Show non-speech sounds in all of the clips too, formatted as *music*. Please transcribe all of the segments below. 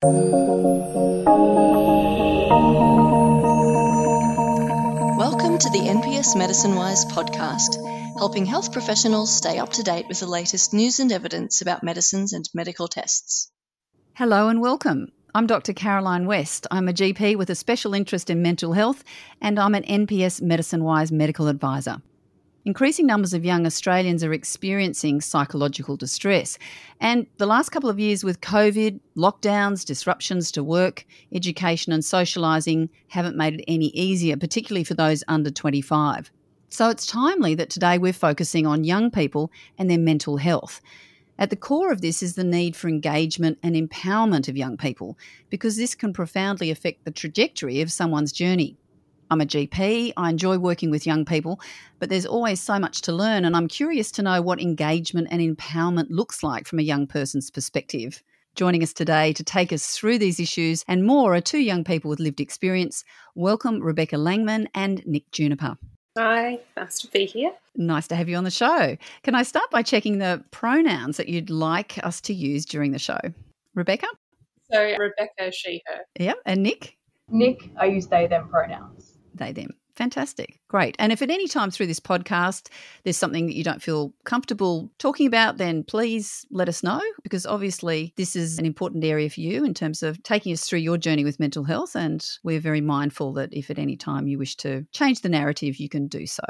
Welcome to the NPS Medicine Wise podcast, helping health professionals stay up to date with the latest news and evidence about medicines and medical tests. Hello and welcome. I'm Dr. Caroline West. I'm a GP with a special interest in mental health, and I'm an NPS Medicine Wise medical advisor. Increasing numbers of young Australians are experiencing psychological distress. And the last couple of years with COVID, lockdowns, disruptions to work, education, and socialising haven't made it any easier, particularly for those under 25. So it's timely that today we're focusing on young people and their mental health. At the core of this is the need for engagement and empowerment of young people, because this can profoundly affect the trajectory of someone's journey. I'm a GP. I enjoy working with young people, but there's always so much to learn, and I'm curious to know what engagement and empowerment looks like from a young person's perspective. Joining us today to take us through these issues and more are two young people with lived experience. Welcome, Rebecca Langman and Nick Juniper. Hi, nice to be here. Nice to have you on the show. Can I start by checking the pronouns that you'd like us to use during the show? Rebecca? So, Rebecca, she, her. Yep. And Nick? Nick, I use they, them pronouns they, them. Fantastic. Great. And if at any time through this podcast there's something that you don't feel comfortable talking about, then please let us know because obviously this is an important area for you in terms of taking us through your journey with mental health. And we're very mindful that if at any time you wish to change the narrative, you can do so.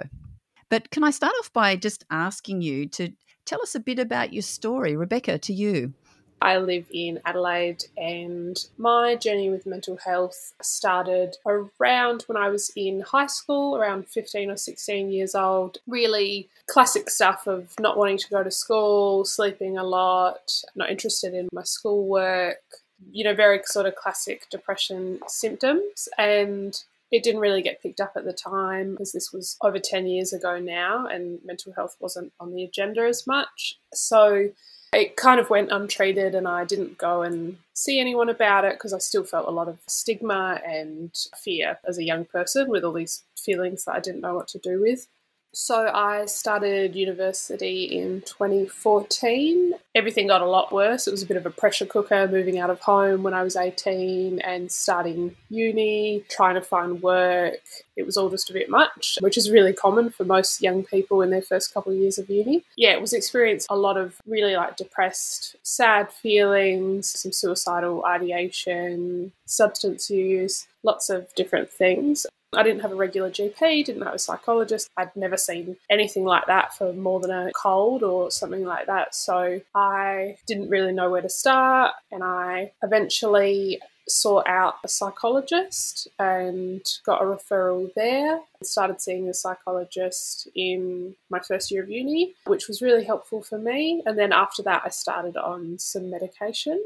But can I start off by just asking you to tell us a bit about your story? Rebecca, to you. I live in Adelaide, and my journey with mental health started around when I was in high school, around 15 or 16 years old. Really classic stuff of not wanting to go to school, sleeping a lot, not interested in my schoolwork, you know, very sort of classic depression symptoms. And it didn't really get picked up at the time because this was over 10 years ago now and mental health wasn't on the agenda as much. So it kind of went untreated, and I didn't go and see anyone about it because I still felt a lot of stigma and fear as a young person with all these feelings that I didn't know what to do with. So I started university in 2014. Everything got a lot worse. It was a bit of a pressure cooker moving out of home when I was 18 and starting uni, trying to find work. It was all just a bit much, which is really common for most young people in their first couple of years of uni. Yeah, it was experienced a lot of really like depressed, sad feelings, some suicidal ideation, substance use, lots of different things. I didn't have a regular GP, didn't have a psychologist. I'd never seen anything like that for more than a cold or something like that. So I didn't really know where to start. And I eventually sought out a psychologist and got a referral there. I started seeing a psychologist in my first year of uni, which was really helpful for me. And then after that, I started on some medication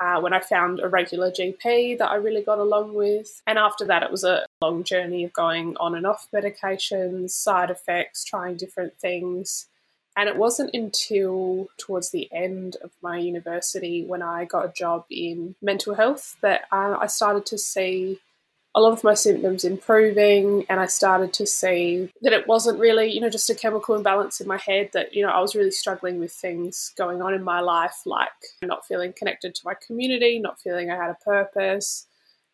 uh, when I found a regular GP that I really got along with. And after that, it was a long journey of going on and off medications, side effects, trying different things. And it wasn't until towards the end of my university when I got a job in mental health that uh, I started to see a lot of my symptoms improving and I started to see that it wasn't really, you know, just a chemical imbalance in my head that, you know, I was really struggling with things going on in my life like not feeling connected to my community, not feeling I had a purpose,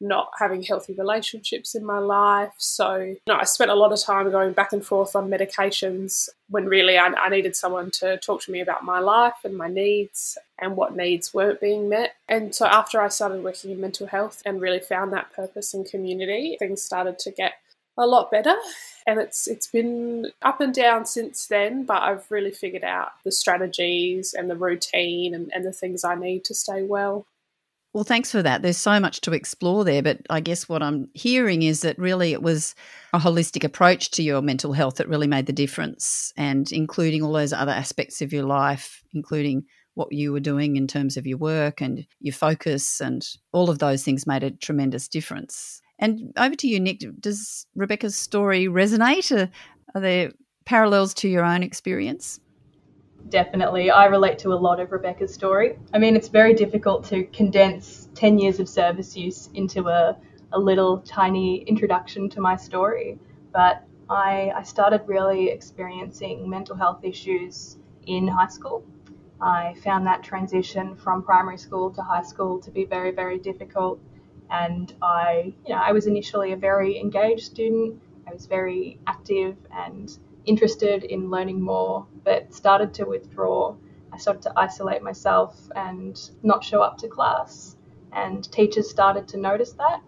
not having healthy relationships in my life. So, you know, I spent a lot of time going back and forth on medications when really I, I, needed someone to talk to me about my life and my needs and what needs weren't being met. And so, after I started working in mental health and really found that purpose and community, things started to get a lot better and it's it's been up and down since then but i've really figured out the strategies and the routine and, and the things i need to stay well well, thanks for that. There's so much to explore there, but I guess what I'm hearing is that really it was a holistic approach to your mental health that really made the difference, and including all those other aspects of your life, including what you were doing in terms of your work and your focus, and all of those things made a tremendous difference. And over to you, Nick. Does Rebecca's story resonate? Are there parallels to your own experience? Definitely. I relate to a lot of Rebecca's story. I mean, it's very difficult to condense 10 years of service use into a, a little tiny introduction to my story, but I, I started really experiencing mental health issues in high school. I found that transition from primary school to high school to be very, very difficult. And I, you know, I was initially a very engaged student. I was very active and interested in learning more, but started to withdraw. I started to isolate myself and not show up to class. And teachers started to notice that.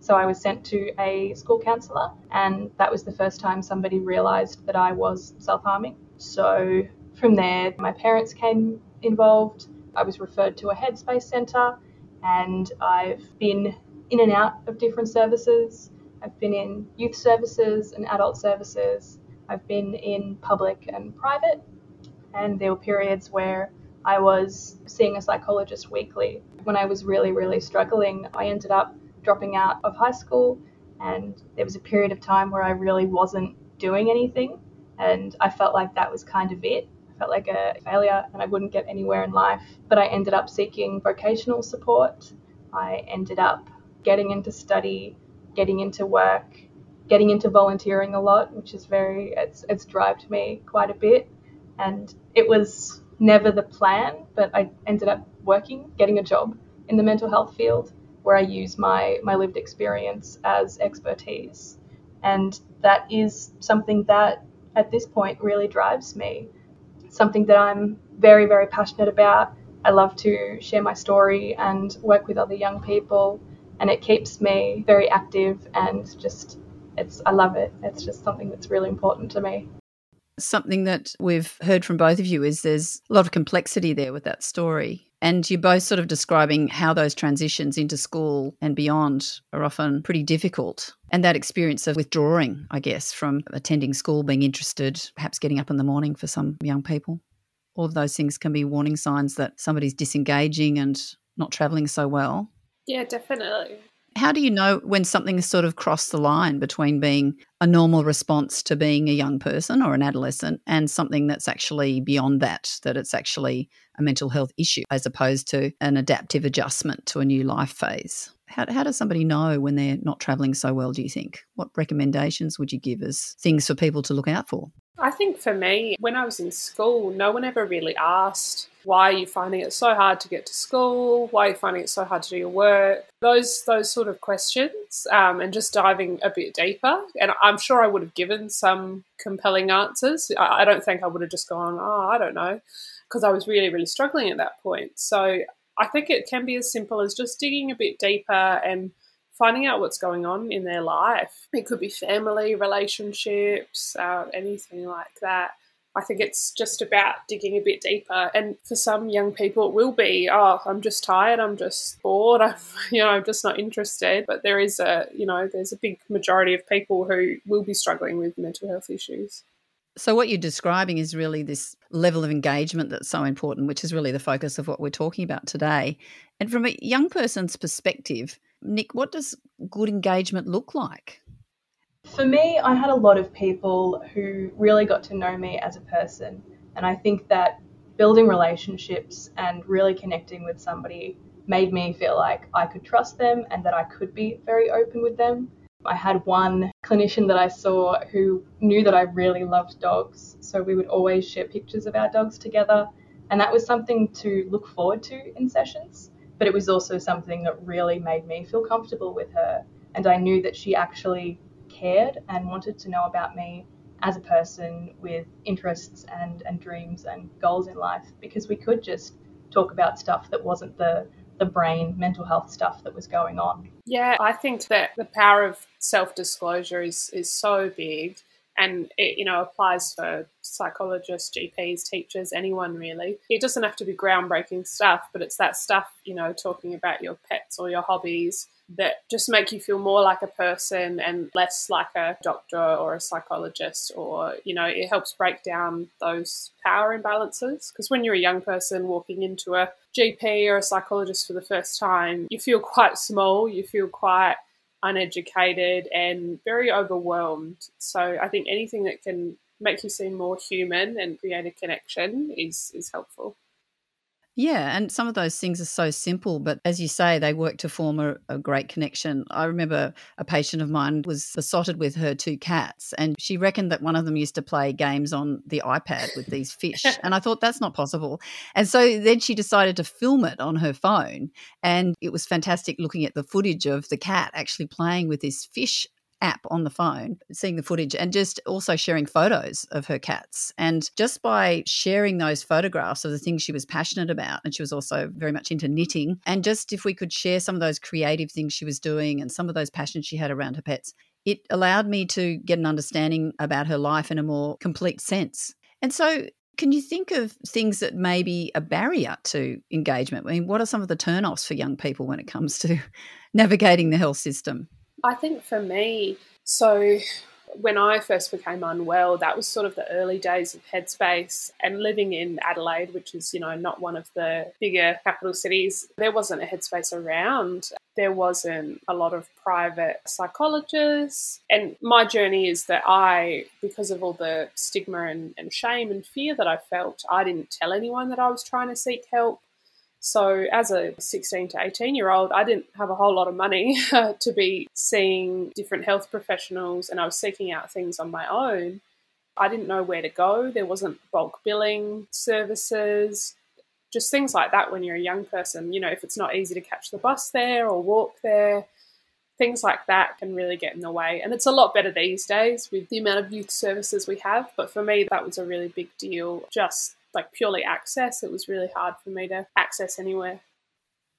So I was sent to a school counsellor, and that was the first time somebody realised that I was self harming. So from there, my parents came involved. I was referred to a headspace centre, and I've been in and out of different services. I've been in youth services and adult services. I've been in public and private, and there were periods where I was seeing a psychologist weekly. When I was really, really struggling, I ended up dropping out of high school, and there was a period of time where I really wasn't doing anything, and I felt like that was kind of it. I felt like a failure and I wouldn't get anywhere in life. But I ended up seeking vocational support. I ended up getting into study, getting into work, getting into volunteering a lot, which is very, it's, it's drived me quite a bit. And it was never the plan, but I ended up working, getting a job in the mental health field where I use my, my lived experience as expertise. And that is something that at this point really drives me. Something that I'm very, very passionate about. I love to share my story and work with other young people, and it keeps me very active and just it's I love it. It's just something that's really important to me. Something that we've heard from both of you is there's a lot of complexity there with that story. And you're both sort of describing how those transitions into school and beyond are often pretty difficult. And that experience of withdrawing, I guess, from attending school, being interested, perhaps getting up in the morning for some young people. All of those things can be warning signs that somebody's disengaging and not travelling so well. Yeah, definitely. How do you know when something has sort of crossed the line between being a normal response to being a young person or an adolescent and something that's actually beyond that, that it's actually a mental health issue as opposed to an adaptive adjustment to a new life phase? How, how does somebody know when they're not travelling so well, do you think? What recommendations would you give as things for people to look out for? I think for me, when I was in school, no one ever really asked, why are you finding it so hard to get to school? Why are you finding it so hard to do your work? Those those sort of questions, um, and just diving a bit deeper. And I'm sure I would have given some compelling answers. I, I don't think I would have just gone, oh, I don't know, because I was really really struggling at that point. So I think it can be as simple as just digging a bit deeper and finding out what's going on in their life. It could be family, relationships, uh, anything like that. I think it's just about digging a bit deeper. And for some young people, it will be, oh, I'm just tired, I'm just bored, I'm, *laughs* you know, I'm just not interested. But there is a, you know, there's a big majority of people who will be struggling with mental health issues. So, what you're describing is really this level of engagement that's so important, which is really the focus of what we're talking about today. And from a young person's perspective, Nick, what does good engagement look like? For me, I had a lot of people who really got to know me as a person. And I think that building relationships and really connecting with somebody made me feel like I could trust them and that I could be very open with them. I had one clinician that I saw who knew that I really loved dogs, so we would always share pictures of our dogs together, and that was something to look forward to in sessions but it was also something that really made me feel comfortable with her. And I knew that she actually cared and wanted to know about me as a person with interests and, and dreams and goals in life because we could just talk about stuff that wasn't the the brain mental health stuff that was going on. Yeah, I think that the power of self-disclosure is is so big and it you know applies for psychologists gps teachers anyone really it doesn't have to be groundbreaking stuff but it's that stuff you know talking about your pets or your hobbies that just make you feel more like a person and less like a doctor or a psychologist or you know it helps break down those power imbalances because when you're a young person walking into a gp or a psychologist for the first time you feel quite small you feel quite uneducated and very overwhelmed. So I think anything that can make you seem more human and create a connection is is helpful. Yeah, and some of those things are so simple, but as you say, they work to form a, a, great connection. I remember a patient of mine was besotted with her two cats, and she reckoned that one of them used to play games on the iPad with these fish. *laughs* and I thought that's not possible. And so then she decided to film it on her phone, and it was fantastic looking at the footage of the cat actually playing with this fish app on the phone, seeing the footage and just also sharing photos of her cats. And just by sharing those photographs of the things she was passionate about, and she was also very much into knitting, and just if we could share some of those creative things she was doing and some of those passions she had around her pets, it allowed me to get an understanding about her life in a more complete sense. And so can you think of things that may be a barrier to engagement? I mean, what are some of the turnoffs for young people when it comes to *laughs* navigating the health system? I think for me, so when I first became unwell, that was sort of the early days of Headspace and living in Adelaide, which is, you know, not one of the bigger capital cities, there wasn't a Headspace around. There wasn't a lot of private psychologists. And my journey is that I, because of all the stigma and, and shame and fear that I felt, I didn't tell anyone that I was trying to seek help. So, as a 16 to 18 year old, I didn't have a whole lot of money *laughs* to be seeing different health professionals, and I was seeking out things on my own. I didn't know where to go. There wasn't bulk billing services, just things like that when you're a young person. You know, if it's not easy to catch the bus there or walk there, things like that can really get in the way. And it's a lot better these days with the amount of youth services we have. But for me, that was a really big deal just like purely access, it was really hard for me to access anywhere.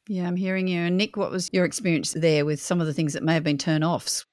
Yeah, I'm hearing you. And Nick, what was your experience there with some of the things that may have been turn offs?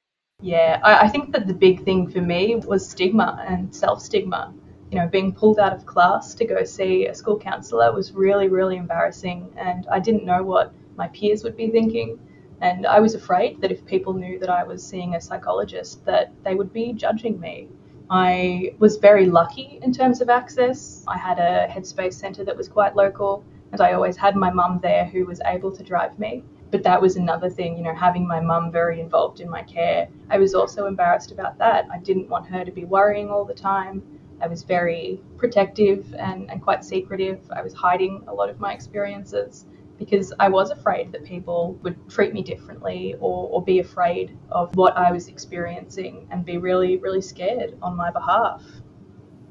Yeah, I, I think that the big thing for me was stigma and self stigma. You know, being pulled out of class to go see a school counsellor was really, really embarrassing. And I didn't know what my peers would be thinking. And I was afraid that if people knew that I was seeing a psychologist, that they would be judging me I was very lucky in terms of access. I had a headspace centre that was quite local, and I always had my mum there who was able to drive me. But that was another thing, you know, having my mum very involved in my care. I was also embarrassed about that. I didn't want her to be worrying all the time. I was very protective and, and quite secretive. I was hiding a lot of my experiences because I was afraid that people would treat me differently or, or be afraid of what I was experiencing and be really, really scared on my behalf.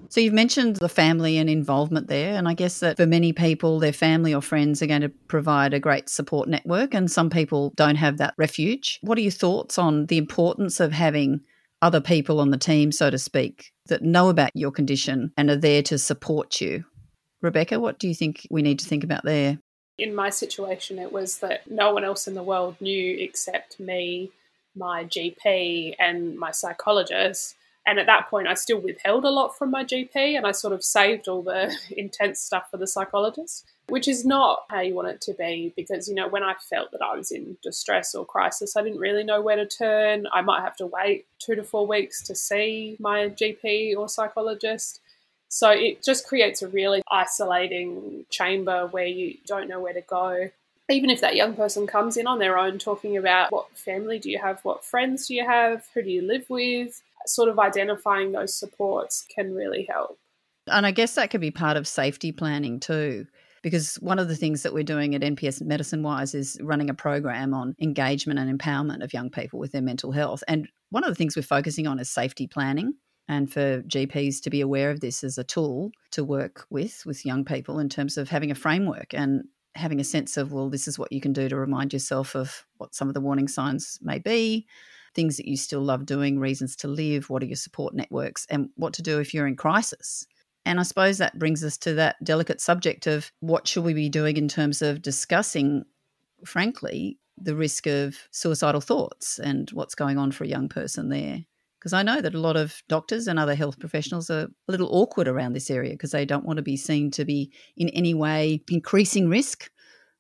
So you've mentioned the family and involvement there, and I guess that for many people, their family or friends are going to provide a great support network, and some people don't have that refuge. What are your thoughts on the importance of having other people on the team, so to speak, that know about your condition and are there to support you? Rebecca, what do you think we need to think about there? In my situation, it was that no one else in the world knew except me, my GP, and my psychologist. And at that point, I still withheld a lot from my GP and I sort of saved all the *laughs* intense stuff for the psychologist, which is not how you want it to be because, you know, when I felt that I was in distress or crisis, I didn't really know where to turn. I might have to wait two to four weeks to see my GP or psychologist. So it just creates a really isolating chamber where you don't know where to go. Even if that young person comes in on their own talking about what family do you have, what friends do you have, who do you live with, sort of identifying those supports can really help. And I guess that could be part of safety planning too because one of the things that we're doing at NPS Medicine Wise is running a program on engagement and empowerment of young people with their mental health. And one of the things we're focusing on is safety planning and for GPs to be aware of this as a tool to work with with young people in terms of having a framework and having a sense of well this is what you can do to remind yourself of what some of the warning signs may be things that you still love doing reasons to live what are your support networks and what to do if you're in crisis. And i suppose that brings us to that delicate subject of what should we be doing in terms of discussing frankly the risk of suicidal thoughts and what's going on for a young person there because I know that a lot of doctors and other health professionals are a little awkward around this area because they don't want to be seen to be in any way increasing risk.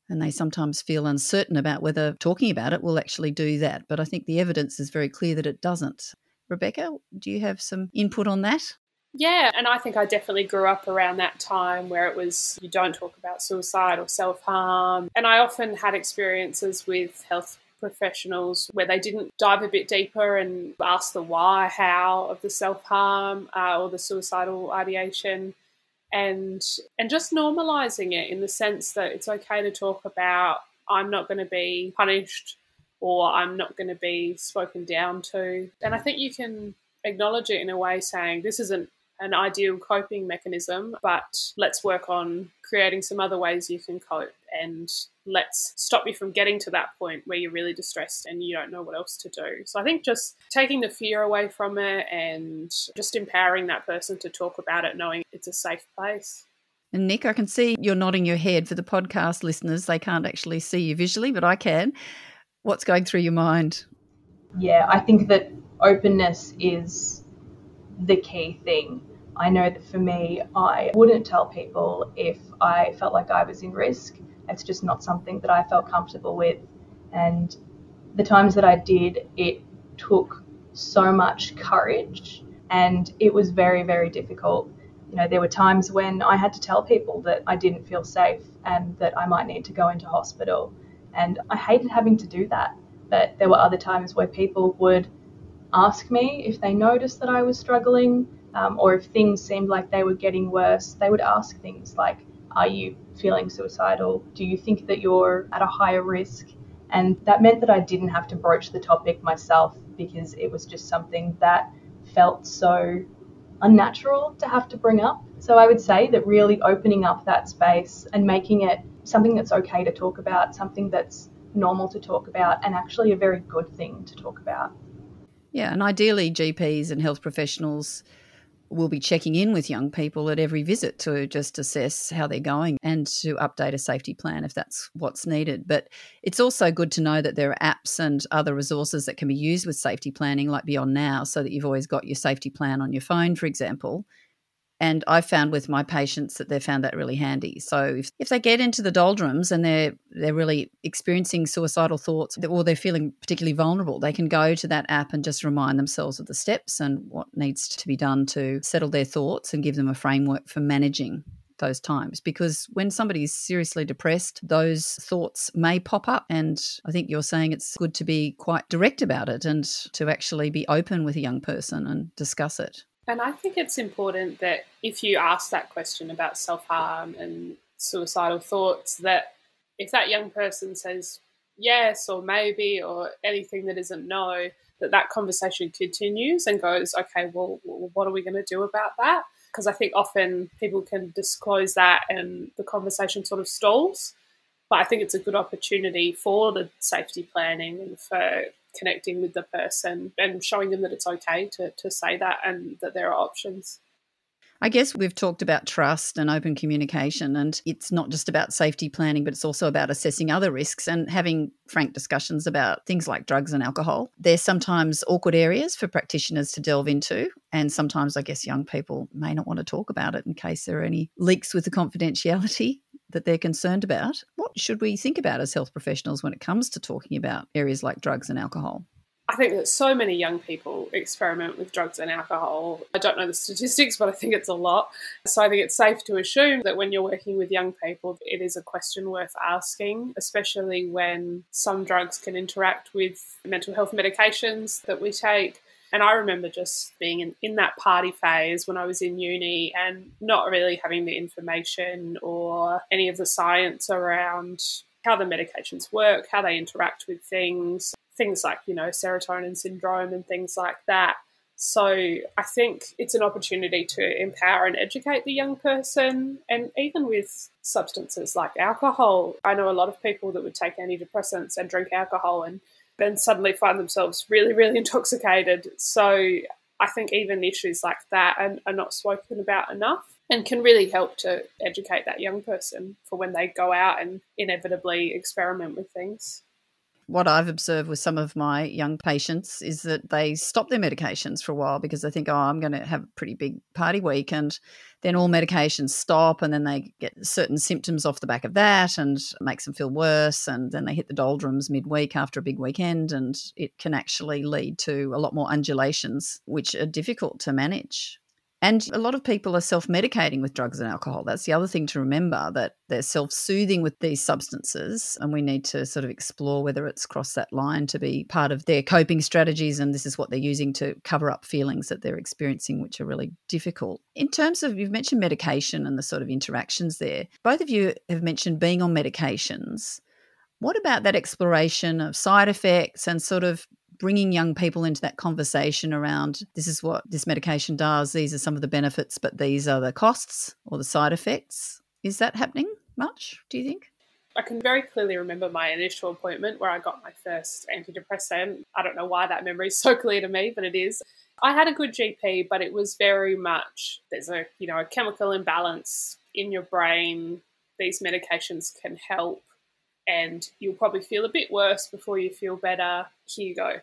And they sometimes feel uncertain about whether talking about it will actually do that. But I think the evidence is very clear that it doesn't. Rebecca, do you have some input on that? Yeah, and I think I definitely grew up around that time where it was you don't talk about suicide or self harm. And I often had experiences with health professionals where they didn't dive a bit deeper and ask the why, how of the self harm uh, or the suicidal ideation. and and just normalizing it in the sense that it's okay to talk about I'm not going to be punished or I'm not going to be spoken down to. And I think you can acknowledge it in a way saying this isn't an ideal coping mechanism, but let's work on creating some other ways you can cope and let's stop you from getting to that point where you're really distressed and you don't know what else to do. So I think just taking the fear away from it and just empowering that person to talk about it, knowing it's a safe place. And Nick, I can see you're nodding your head for the podcast listeners. They can't actually see you visually, but I can. What's going through your mind? Yeah, I think that openness is the key thing. I know that for me, I wouldn't tell people if I felt like I was in risk. It's just not something that I felt comfortable with. And the times that I did, it took so much courage and it was very, very difficult. You know, there were times when I had to tell people that I didn't feel safe and that I might need to go into hospital. And I hated having to do that. But there were other times where people would ask me if they noticed that I was struggling um, or if things seemed like they were getting worse, they would ask things like, Are you feeling suicidal? Do you think that you're at a higher risk? And that meant that I didn't have to broach the topic myself because it was just something that felt so unnatural to have to bring up. So I would say that really opening up that space and making it something that's okay to talk about, something that's normal to talk about, and actually a very good thing to talk about. Yeah, and ideally, GPs and health professionals will be checking in with young people at every visit to just assess how they're going and to update a safety plan if that's what's needed. But it's also good to know that there are apps and other resources that can be used with safety planning, like Beyond Now, so that you've always got your safety plan on your phone, for example, and I found with my patients that they found that really handy. So if, if they get into the doldrums and they're they're really experiencing suicidal thoughts or they're feeling particularly vulnerable, they can go to that app and just remind themselves of the steps and what needs to be done to settle their thoughts and give them a framework for managing those times because when somebody is seriously depressed, those thoughts may pop up. And I think you're saying it's good to be quite direct about it and to actually be open with a young person and discuss it. And I think it's important that if you ask that question about self harm and suicidal thoughts, that if that young person says yes or maybe or anything that isn't no, that that conversation continues and goes, okay, well, what are we going to do about that? Because I think often people can disclose that and the conversation sort of stalls. But I think it's a good opportunity for the safety planning and for connecting with the person and showing them that it's okay to, to say that and that there are options. I guess we've talked about trust and open communication, and it's not just about safety planning, but it's also about assessing other risks and having frank discussions about things like drugs and alcohol. There's sometimes awkward areas for practitioners to delve into, and sometimes I guess young people may not want to talk about it in case there are any leaks with the confidentiality *laughs* that they're concerned about. What should we think about as health professionals when it comes to talking about areas like drugs and alcohol? I think that so many young people experiment with drugs and alcohol. I don't know the statistics, but I think it's a lot. So I think it's safe to assume that when you're working with young people, it is a question worth asking, especially when some drugs can interact with mental health medications that we take. And I remember just being in, in that party phase when I was in uni and not really having the information or any of the science around how the medications work, how they interact with things, things like, you know, serotonin syndrome and things like that. So I think it's an opportunity to empower and educate the young person. And even with substances like alcohol, I know a lot of people that would take antidepressants and drink alcohol and then suddenly find themselves really, really *laughs* intoxicated. So I think even issues like that are, are not spoken about enough and can really help to educate that young person for when they go out and inevitably experiment with things what I've observed with some of my young patients is that they stop their medications for a while because they think, oh, I'm going to have a pretty big party week. And then all medications stop, and then they get certain symptoms off the back of that and makes them feel worse. And then they hit the doldrums midweek after a big weekend, and it can actually lead to a lot more undulations, which are difficult to manage. And a lot of people are self medicating with drugs and alcohol. That's the other thing to remember that they're self soothing with these substances. And we need to sort of explore whether it's crossed that line to be part of their coping strategies. And this is what they're using to cover up feelings that they're experiencing, which are really difficult. In terms of, you've mentioned medication and the sort of interactions there. Both of you have mentioned being on medications. What about that exploration of side effects and sort of bringing young people into that conversation around this is what this medication does, these are some of the benefits, but these are the costs or the side effects. Is that happening much, do you think? I can very clearly remember my initial appointment where I got my first antidepressant. I don't know why that memory is so clear to me, but it is. I had a good GP, but it was very much there's a you know a chemical imbalance in your brain. These medications can help and you'll probably feel a bit worse before you feel better. Here you go.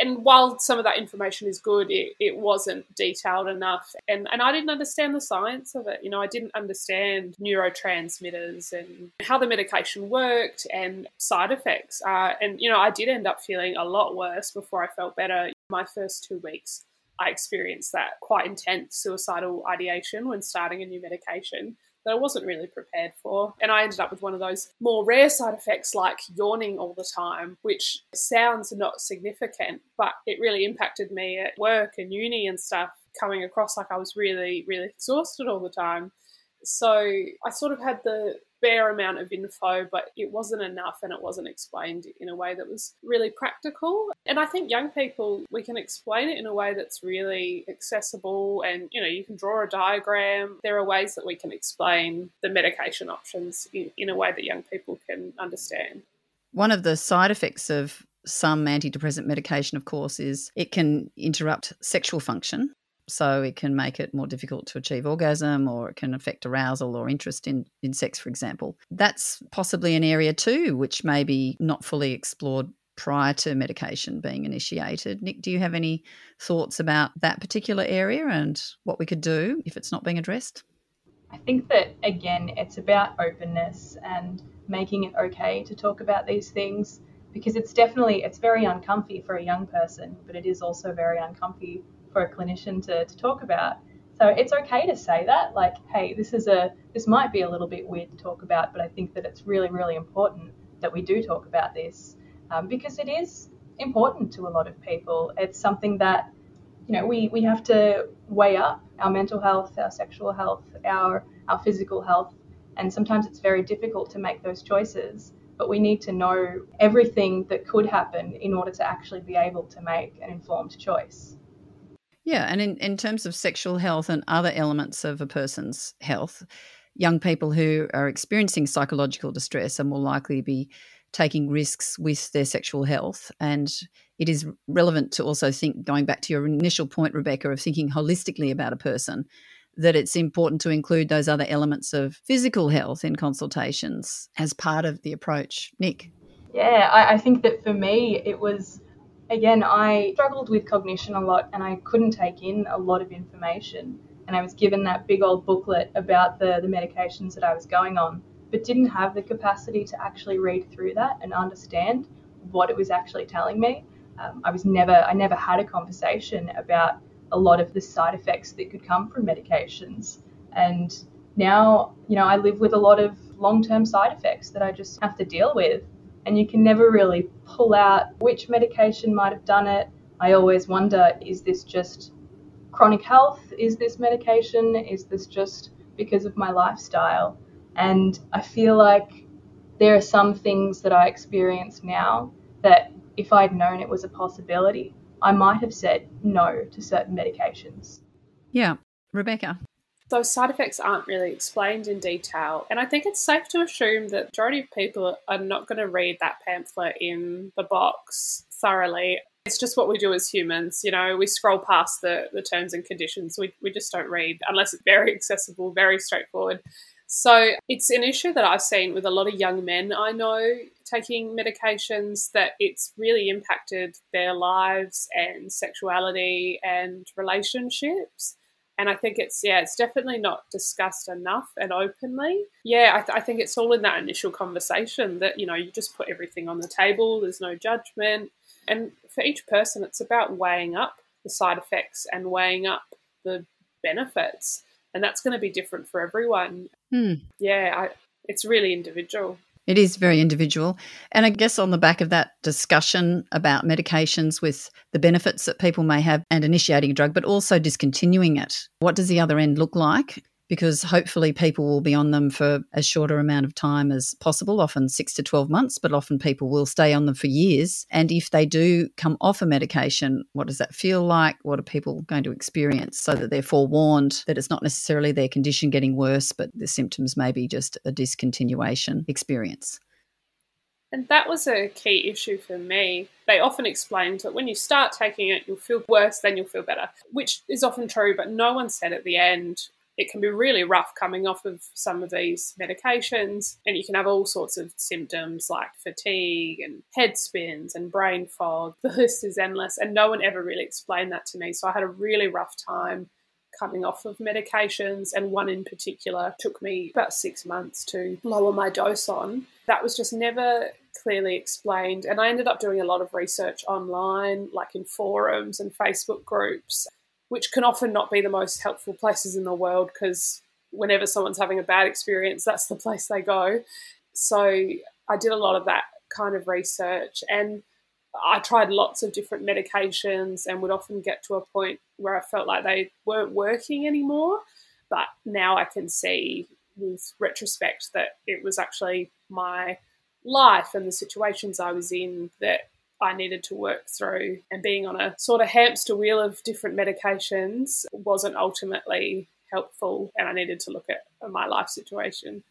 And while some of that information is good, it, it wasn't detailed enough. And, and I didn't understand the science of it. You know, I didn't understand neurotransmitters and how the medication worked and side effects. Uh, and, you know, I did end up feeling a lot worse before I felt better. My first two weeks, I experienced that quite intense suicidal ideation when starting a new medication that I wasn't really prepared for. And I ended up with one of those more rare side effects like yawning all the time, which sounds not significant, but it really impacted me at work and uni and stuff, coming across like I was really, really exhausted all the time. So I sort of had the bare amount of info, but it wasn't enough and it wasn't explained in a way that was really practical. And I think young people, we can explain it in a way that's really accessible and, you know, you can draw a diagram. There are ways that we can explain the medication options in, in a way that young people can understand. One of the side effects of some antidepressant medication, of course, is it can interrupt sexual function. So it can make it more difficult to achieve orgasm or it can affect arousal or interest in, in sex, for example. That's possibly an area too, which may be not fully explored prior to medication being initiated. Nick, do you have any thoughts about that particular area and what we could do if it's not being addressed? I think that again, it's about openness and making it okay to talk about these things because it's definitely it's very uncomfy for a young person, but it is also very uncomfy for a clinician to, to talk about. So it's okay to say that, like, hey, this is a this might be a little bit weird to talk about, but I think that it's really, really important that we do talk about this um, because it is important to a lot of people. It's something that you know we, we have to weigh up our mental health, our sexual health, our our physical health, and sometimes it's very difficult to make those choices. But we need to know everything that could happen in order to actually be able to make an informed choice. Yeah, and in, in terms of sexual health and other elements of a person's health, young people who are experiencing psychological distress are more likely to be taking risks with their sexual health. And it is relevant to also think, going back to your initial point, Rebecca, of thinking holistically about a person, that it's important to include those other elements of physical health in consultations as part of the approach. Nick? Yeah, I, I think that for me, it was again, I struggled with cognition a lot and I couldn't take in a lot of information. And I was given that big old booklet about the, the medications that I was going on, but didn't have the capacity to actually read through that and understand what it was actually telling me. Um, I was never, I never had a conversation about a lot of the side effects that could come from medications. And now, you know, I live with a lot of long term side effects that I just have to deal with and you can never really pull out which medication might have done it. I always wonder is this just chronic health? Is this medication? Is this just because of my lifestyle? And I feel like there are some things that I experience now that if I'd known it was a possibility, I might have said no to certain medications. Yeah. Rebecca those side effects aren't really explained in detail. And I think it's safe to assume that the majority of people are not going to read that pamphlet in the box thoroughly. It's just what we do as humans. You know, we scroll past the, the terms and conditions. We, we just don't read unless it's very *laughs* accessible, very straightforward. So it's an issue that I've seen with a lot of young men I know taking medications that it's really impacted their lives and sexuality and relationships and I think it's yeah, it's definitely not discussed enough and openly. Yeah, I, th- I, think it's all in that initial conversation that you know you just put everything on the table. There's no judgment, and for each person, it's about weighing up the side effects and weighing up the benefits. And that's going to be different for everyone. Hmm. Yeah, I, it's really individual. It is very individual. And I guess on the back of that discussion about medications with the benefits that people may have and initiating a drug, but also discontinuing it, what does the other end look like? Because hopefully people will be on them for as shorter amount of time as possible, often six to 12 months, but often people will stay on them for years. And if they do come off a medication, what does that feel like? What are people going to experience so that they're forewarned that it's not necessarily their condition getting worse, but the symptoms may be just a discontinuation experience? And that was a key issue for me. They often explained that when you start taking it, you'll feel worse, then you'll feel better, which is often true, but no one said at the end, it can be really rough coming off of some of these medications, and you can have all sorts of symptoms like fatigue and head spins and brain fog. *laughs* The list is endless, and no one ever really explained that to me. So I had a really rough time coming off of medications, and one in particular took me about six months to lower my dose on. That was just never clearly explained, and I ended up doing a lot of research online, like in forums and Facebook groups which can often not be the most helpful places in the world because whenever someone's having a bad experience, that's the *laughs* place they go. So I did a lot of that kind of research and I tried lots of different medications and would often get to a point where I felt like they weren't working anymore. But now I can see with retrospect that it was actually my life and the situations I was in that I needed to work through. And being on a sort of hamster wheel of different medications wasn't ultimately helpful. And I needed to look at my life situation.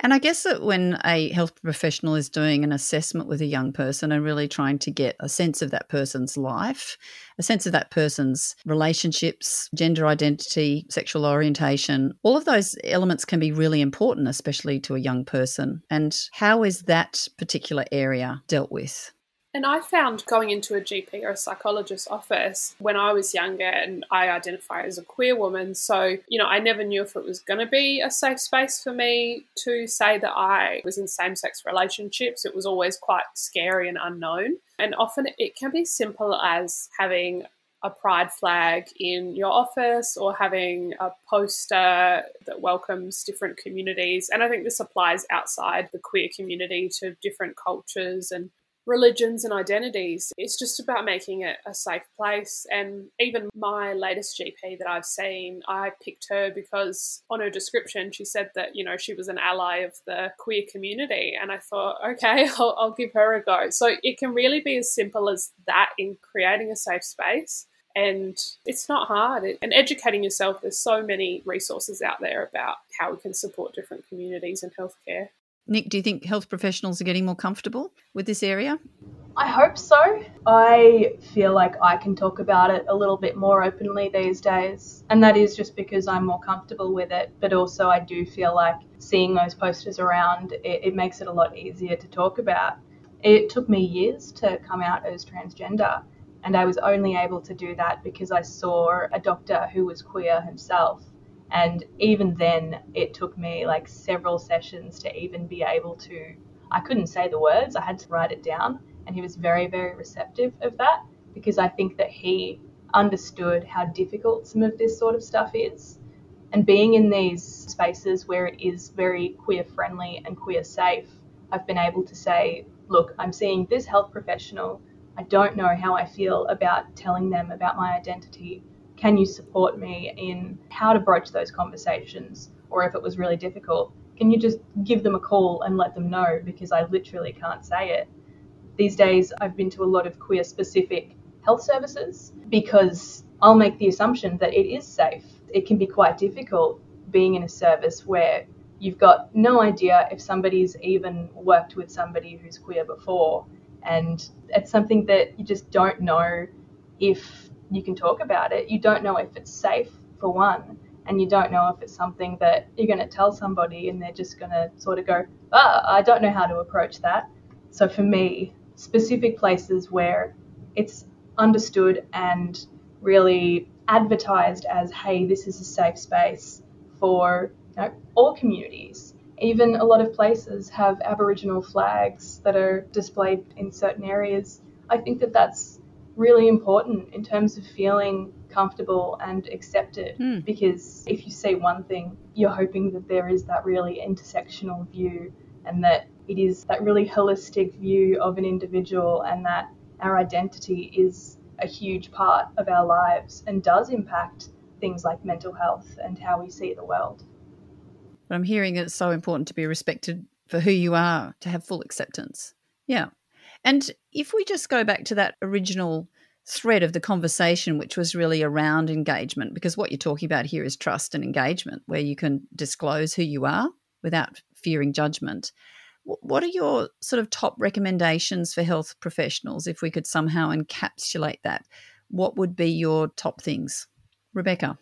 And I guess that when a health professional is doing an assessment with a young person and really trying to get a sense of that person's life, a sense of that person's relationships, gender identity, sexual orientation, all of those elements can be really important, especially to a young person. And how is that particular area dealt with? And I found going into a GP or a psychologist's office when I was younger and I identify as a queer woman. So, you know, I never knew if it was going to be a safe space for me to say that I was in same sex relationships. It was always quite scary and unknown. And often it can be simple as having a pride flag in your office or having a poster that welcomes different communities. And I think this applies outside the queer community to different cultures and religions and identities. It's just about making it a safe place. And even my latest GP that I've seen, I picked her because on her description she said that, you know, she was an ally of the queer community. And I thought, okay, *laughs* I'll, I'll give her a go. So it can really be as simple as that in creating a safe space and it's not hard. And educating yourself, there's so many resources out there about how we can support different communities in healthcare. Nick, do you think health professionals are getting more comfortable with this area? I hope so. I feel like I can talk about it a little bit more openly these days. And that is just because I'm more comfortable with it. But also, I do feel like seeing those posters around, it, it makes it a lot easier to talk about. It took me years to come out as transgender. And I was only able to do that because I saw a doctor who was queer himself and even then, it took me like several sessions to even be able to. I couldn't say the words, I had to write it down. And he was very, very receptive of that because I think that he understood how difficult some of this sort of stuff is. And being in these spaces where it is very queer friendly and queer safe, I've been able to say, look, I'm seeing this health professional. I don't know how I feel about telling them about my identity can you support me in how to broach those conversations? Or if it was really difficult, can you just give them a call and let them know because I literally can't say it. These days, I've been to a lot of queer specific health services because I'll make the assumption that it is safe. It can be quite difficult being in a service where you've got no idea if somebody's even worked with somebody who's queer before. And it's something that you just don't know if you can talk about it. You don't know if it's safe, for one, and you don't know if it's something that you're going to tell somebody and they're just going to sort of go, ah, I don't know how to approach that. So for me, specific places where it's understood and really advertised as, hey, this is a safe space for you know, all communities. Even a lot of places have Aboriginal flags that are displayed in certain areas. I think that that's really important in terms of feeling comfortable and accepted Mm. because if you see one thing, you're hoping that there is that really intersectional view and that it is that really holistic view of an individual and that our identity is a huge part of our lives and does impact things like mental health and how we see the world. But I'm hearing it's so important to be respected for who you are, to have full acceptance. Yeah. And if we just go back to that original thread of the conversation, which was really around engagement, because what you're talking about here is trust and engagement, where you can disclose who you are without fearing judgment. What are your sort of top recommendations for health professionals if we could somehow encapsulate that? What would be your top things? Rebecca.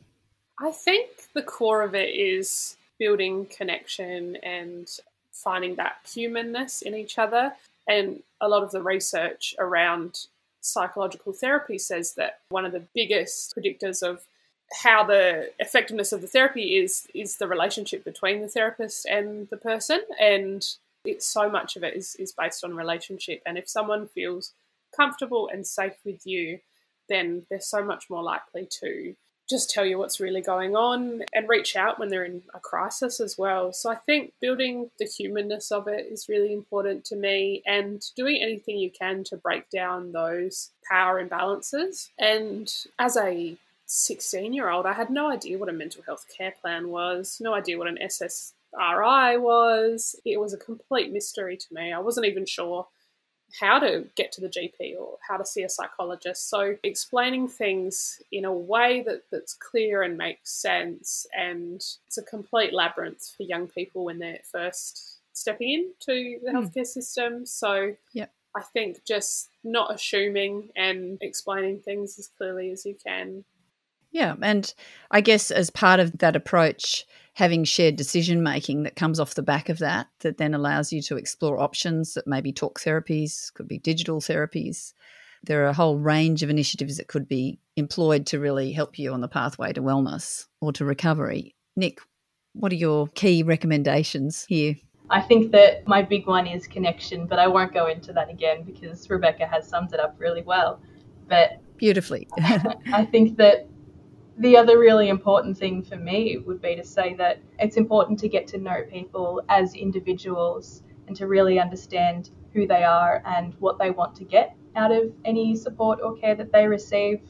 I think the core of it is building connection and finding that humanness in each other. And a lot of the research around psychological therapy says that one of the biggest predictors of how the effectiveness of the therapy is is the relationship between the therapist and the person. And it's so much of it is, is based on relationship. And if someone feels comfortable and safe with you then they're so much more likely to just tell you what's really going on and reach out when they're in a crisis as well. So I think building the humanness of it is really important to me and doing anything you can to break down those power imbalances. And as a 16 year old, I had no idea what a mental health care plan was, no idea what an SSRI was. It was a complete mystery to me. I wasn't even sure how to get to the GP or how to see a psychologist. So explaining things in a way that, that's clear and makes sense and it's a complete labyrinth for young people when they're first stepping into the Hmm. healthcare system. So Yep. I think just not assuming and explaining things as clearly as you can. Yeah. And I guess as part of that approach, having shared decision making that comes off the back of that, that then allows you to explore options that maybe talk therapies, could be digital therapies. There are a whole range of initiatives that could be employed to really help you on the pathway to wellness or to recovery. Nick, what are your key recommendations here? I think that my big one is connection, but I won't go into that again because Rebecca has summed it up really well. But Beautifully. *laughs* I think that the other really important thing for me would be to say that it's important to get to know people as individuals and to really understand who they are and what they want to get out of any support or care that they receive.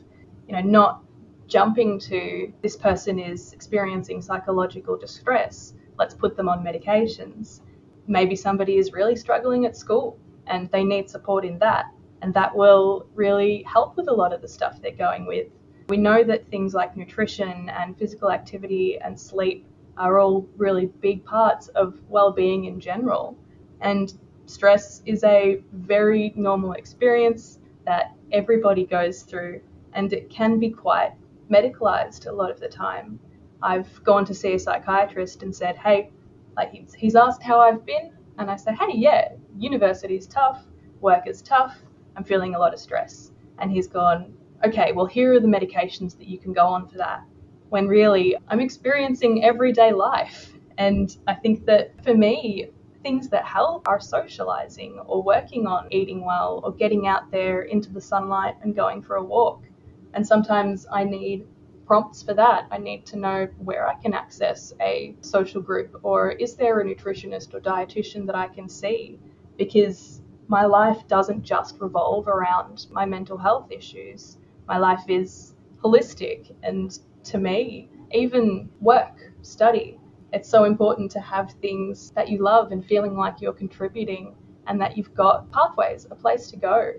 You know, not jumping to this person is experiencing psychological distress, let's put them on medications. Maybe somebody is really struggling at school and they need support in that, and that will really help with a lot of the stuff they're going with. We know that things like nutrition and physical activity and sleep are all really big parts of well-being in general. And stress is a very normal experience that everybody goes through and it can be quite medicalized a lot of the time. I've gone to see a psychiatrist and said, "Hey, like he's, he's asked how I've been and I say, "Hey, yeah, university's tough, work is tough. I'm feeling a lot of stress." And he's gone, okay, well, here are the medications that you can go on for that. When really, I'm experiencing everyday life. And I think that for me, things that help are socializing or working on eating well or getting out there into the sunlight and going for a walk. And sometimes I need prompts for that. I need to know where I can access a social group or is there a nutritionist or dietitian that I can see? Because my life doesn't just revolve around my mental health issues. My life is holistic, and to me, even work, study, it's so important to have things that you love and feeling like you're contributing and that you've got pathways, a place to go.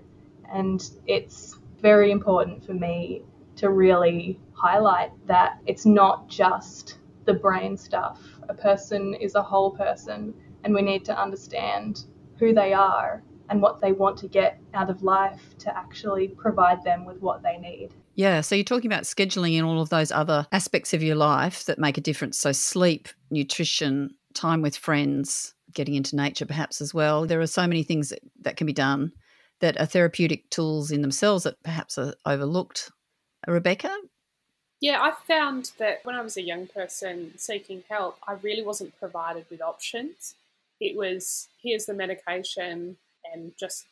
And it's very important for me to really highlight that it's not just the brain stuff. A person is a whole person, and we need to understand who they are and what they want to get out of life to actually provide them with what they need. Yeah, so you're talking about scheduling and all of those other aspects of your life that make a difference. So, sleep, nutrition, time with friends, getting into nature perhaps as well. There are so many things that, that can be done that are therapeutic tools in themselves that perhaps are overlooked. Rebecca? Yeah, I found that when I was a young person seeking help, I really wasn't provided with options. It was here's the medication and just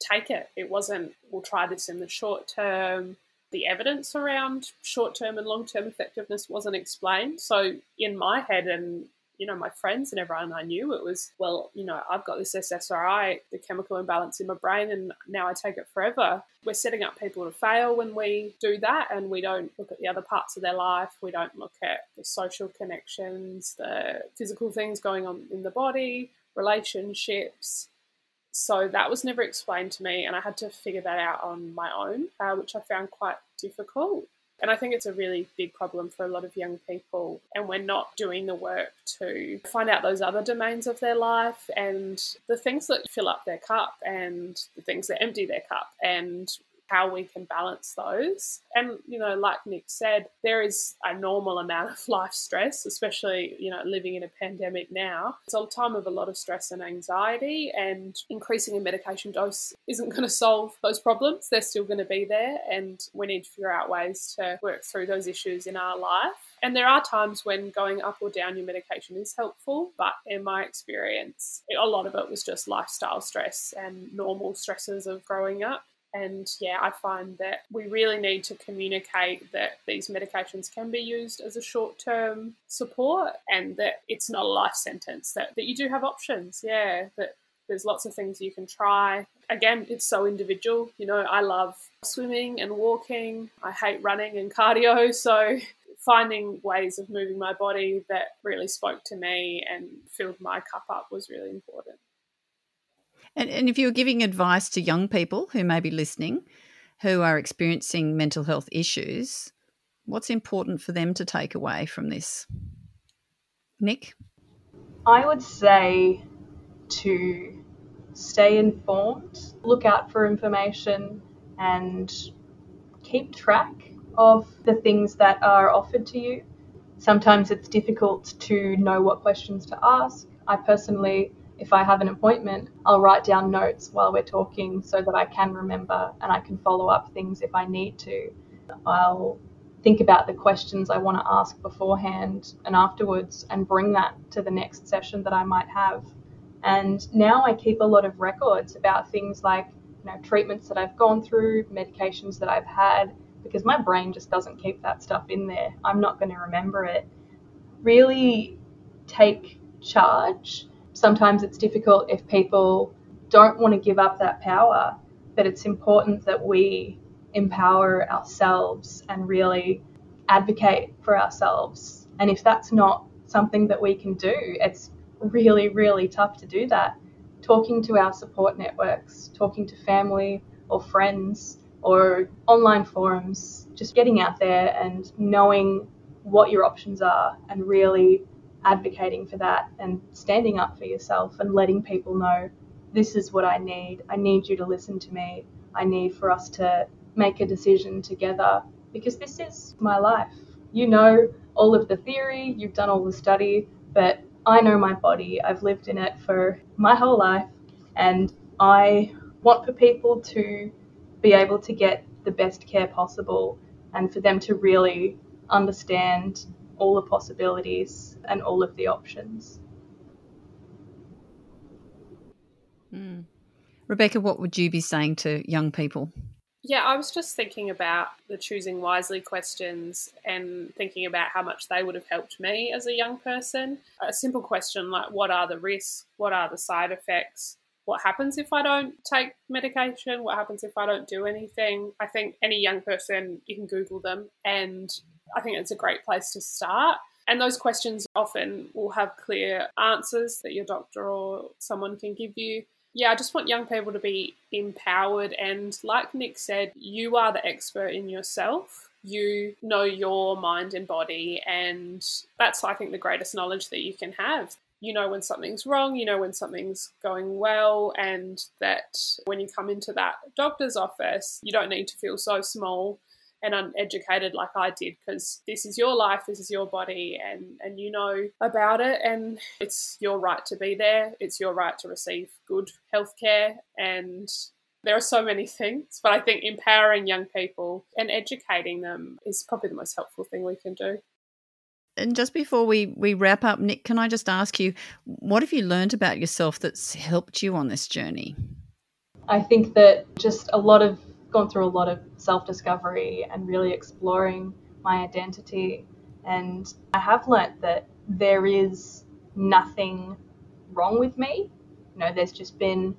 take it. It wasn't, we'll try this in the short term. The evidence around short term and long term effectiveness wasn't explained. So, in my head, and you know, my friends and everyone I knew, it was, well, you know, I've got this SSRI, the chemical imbalance in my brain, and now I take it forever. We're setting up people to fail when we do that, and we don't look at the other parts of their life. We don't look at the social connections, the physical things going on in the body, relationships. So that was never explained to me, and I had to figure that out on my own, uh, which I found quite difficult. And I think it's a really big problem for a lot of young people. And we're not doing the work to find out those other domains of their life and the things that fill up their cup and the things that empty their cup and how we can balance those. And, you know, like Nick said, there is a normal amount of life stress, especially, you know, living in a pandemic now. It's a time of a lot of stress and anxiety, and increasing a medication dose isn't going to solve those problems. They're still going to be there, and we need to figure out ways to work through those issues in our life. And there are times when going up or down your medication is helpful, but in my experience, a lot of it was just lifestyle stress and normal stresses of growing up. And yeah, I find that we really need to communicate that these medications can be used as a short term support and that it's not a life sentence, that, that you do have options. Yeah, that there's lots of things you can try. Again, it's so individual. You know, I love swimming and walking, I hate running and cardio. *laughs* So finding ways of moving my body that really spoke to me and filled my cup up was really important. And, and if you were giving advice to young people who may be listening, who are experiencing mental health issues, what's important for them to take away from this? Nick? I would say to stay informed, look out for information, and keep track of the things that are offered to you. Sometimes it's difficult to know what questions to ask. I personally if I have an appointment, I'll write down notes while we're talking so that I can remember and I can follow up things if I need to. I'll think about the questions I want to ask beforehand and afterwards and bring that to the next session that I might have. And now I keep a lot of records about things like you know treatments that I've gone through, medications that I've had because my brain just doesn't keep that stuff in there. I'm not going to remember it. Really take charge sometimes it's difficult if people don't want to give up that power, but it's important that we empower ourselves and really advocate for ourselves. And if that's not something that we can do, it's really, really tough to do that. Talking to our support networks, talking to family or friends or online forums, just getting out there and knowing what your options are and really advocating for that and standing up for yourself and letting people know this is what I need. I need you to listen to me. I need for us to make a decision together because this is my life. You know all of the theory, you've done all the study, but I know my body. I've lived in it for my whole life, and I want for people to be able to get the best care possible and for them to really understand all the possibilities and all of the options. Mm. Rebecca, what would you be saying to young people? Yeah, I was just thinking about the choosing wisely questions and thinking about how much they would have helped me as a young person. A simple question like what are the risks? What are the side effects? What happens if I don't take medication? What happens if I don't do anything? I think any young person, you can Google them, and I think it's a great place to start. And those questions often will have clear answers that your doctor or someone can give you. Yeah, I just want young people to be empowered. And like Nick said, you are the expert in yourself. You know your mind and body. And that's, I think, the greatest knowledge that you can have. You know when something's wrong, you know when something's going well, and that when you come into that doctor's office, you don't need to feel so small and uneducated like I did because this is your life, this is your body, and, and you know about it, and it's your right to be there, it's your right to receive good healthcare, and there are so many things, but I think empowering young people and educating them is probably the most helpful thing we can do. And just before we, we wrap up, Nick, can I just ask you, what have you learned about yourself that's helped you on this journey? I think that just a lot of gone through a lot of self discovery and really exploring my identity. And I have learnt that there is nothing wrong with me. You know, there's just been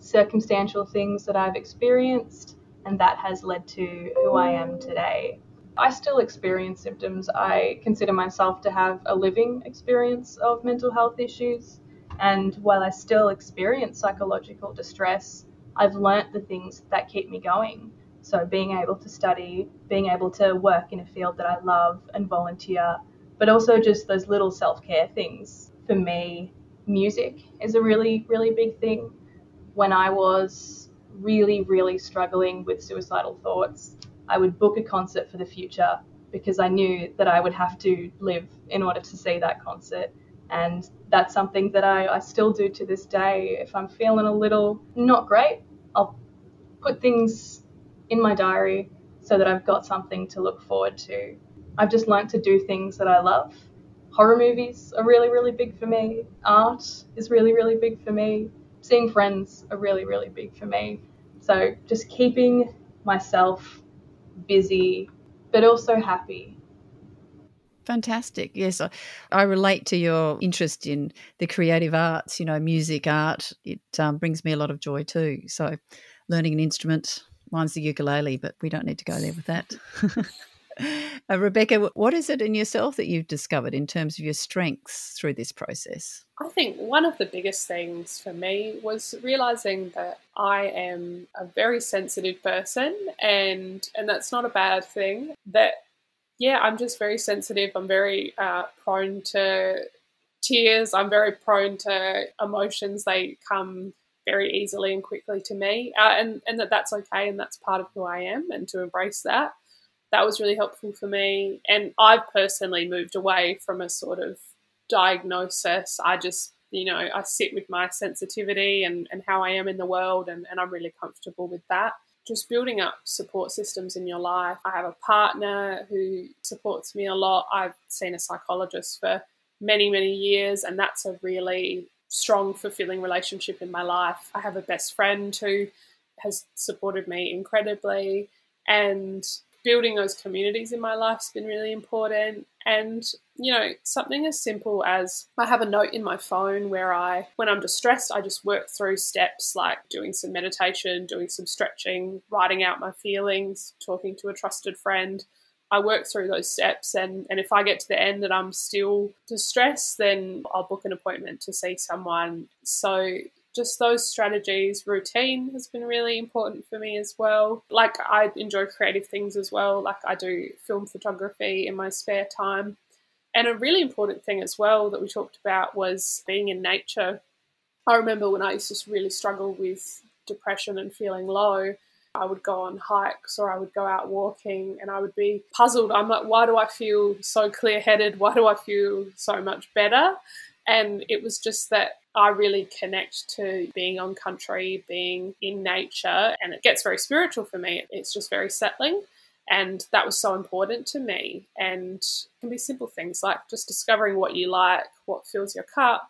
circumstantial things that I've experienced, and that has led to who I am today. I still experience symptoms. I consider myself to have a living experience of mental health issues. And while I still experience psychological distress, I've learnt the things that keep me going. So, being able to study, being able to work in a field that I love and volunteer, but also just those little self care things. For me, music is a really, really big thing. When I was really, really struggling with suicidal thoughts, I would book a concert for the future because I knew that I would have to live in order to see that concert. And that's something that I, I still do to this day. If I'm feeling a little not great, I'll put things in my diary so that I've got something to look forward to. I've just learned to do things that I love. Horror movies are really, really big for me. Art is really, really big for me. Seeing friends are really, really big for me. So just keeping myself busy, but also happy. Fantastic. Yes, I, I, relate to your interest in the creative arts, you know, music, art. It um, brings me a lot of joy too. So, learning an instrument, mine's the ukulele, but we don't need to go there with that. *laughs* uh, Rebecca, what is it in yourself that you've discovered in terms of your strengths through this process? I think one of the biggest things for me was realizing that I am a very sensitive person and and that's not a bad thing. That yeah, I'm just very sensitive. I'm very uh, prone to tears. I'm very prone to emotions. They come very easily and quickly to me, uh, and and that that's okay and that's part of who I am, and to embrace that. That was really helpful for me, and I've personally moved away from a sort of diagnosis. I just you know I sit with my sensitivity and and how I am in the world, and and I'm really comfortable with that just building up support systems in your life. I have a partner who supports me a lot. I've seen a psychologist for many, many years, and that's a really strong, fulfilling relationship in my life. I have a best friend who has supported me incredibly, and building those communities in my life has been really important. And, you know, something as simple as I have a note in my phone where I, when I'm distressed, I just work through steps like doing some meditation, doing some stretching, writing out my feelings, talking to a trusted friend. I work through those steps, and, and if I get to the end and I'm still distressed, then I'll book an appointment to see someone. So, just those strategies, routine has been really important for me as well. Like, I enjoy creative things as well. Like, I do film photography in my spare time. And a really important thing as well that we talked about was being in nature. I remember when I used to really struggle with depression and feeling low, I would go on hikes or I would go out walking and I would be puzzled. I'm like, why do I feel so clear headed? Why do I feel so much better? And it was just that I really connect to being on country, being in nature, and it gets very spiritual for me. It's just very settling. And that was so important to me. And it can be simple things like just discovering what you like, what fills your cup.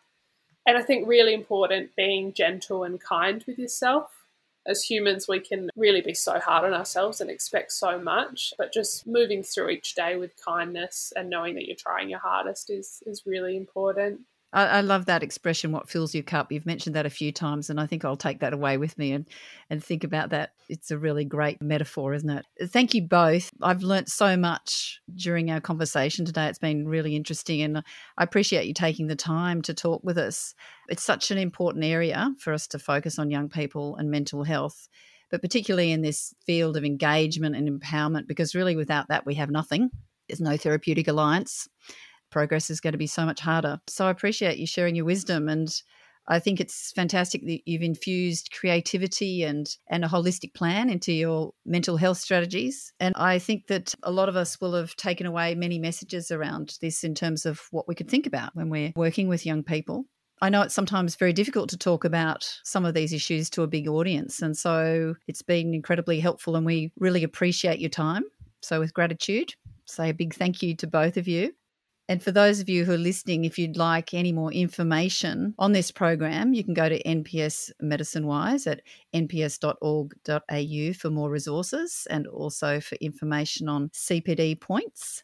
And I think really important being gentle and kind with yourself. As humans, we can really be so hard on ourselves and expect so much, but just moving through each day with kindness and knowing that you're trying your hardest is, is really important. I, I, love that expression, what fills your cup. You've mentioned that a few times, and I think I'll take that away with me and, and think about that. It's a really great metaphor, isn't it? Thank you both. I've learnt so much during our conversation today. It's been really interesting, and I appreciate you taking the time to talk with us. It's such an important area for us to focus on young people and mental health. But particularly in this field of engagement and empowerment, because really without that, we have nothing. There's no therapeutic alliance progress is going to be so much harder. So I appreciate you sharing your wisdom and I think it's fantastic that you've infused creativity and, and a holistic plan into your mental health strategies. And I think that a lot of us will have taken away many messages around this in terms of what we could think about when we're working with young people. I know it's sometimes very difficult to talk about some of these issues to a big audience. And so it's been incredibly helpful, and we really appreciate your time. So, with gratitude, say a big thank you to both of you. And for those of you who are listening, if you'd like any more information on this program, you can go to NPS MedicineWise at nps.org.au for more resources and also for information on CPD points.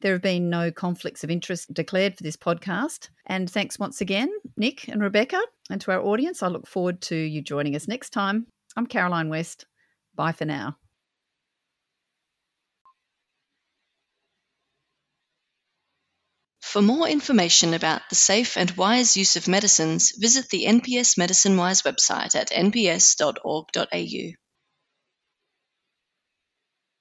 There have been no conflicts of interest declared for this podcast. And thanks once again, Nick and Rebecca. And to our audience, I look forward to you joining us next time. I'm Caroline West. Bye for now. For more information about the safe and wise use of medicines, visit the NPS MedicineWise website at nps.org.au.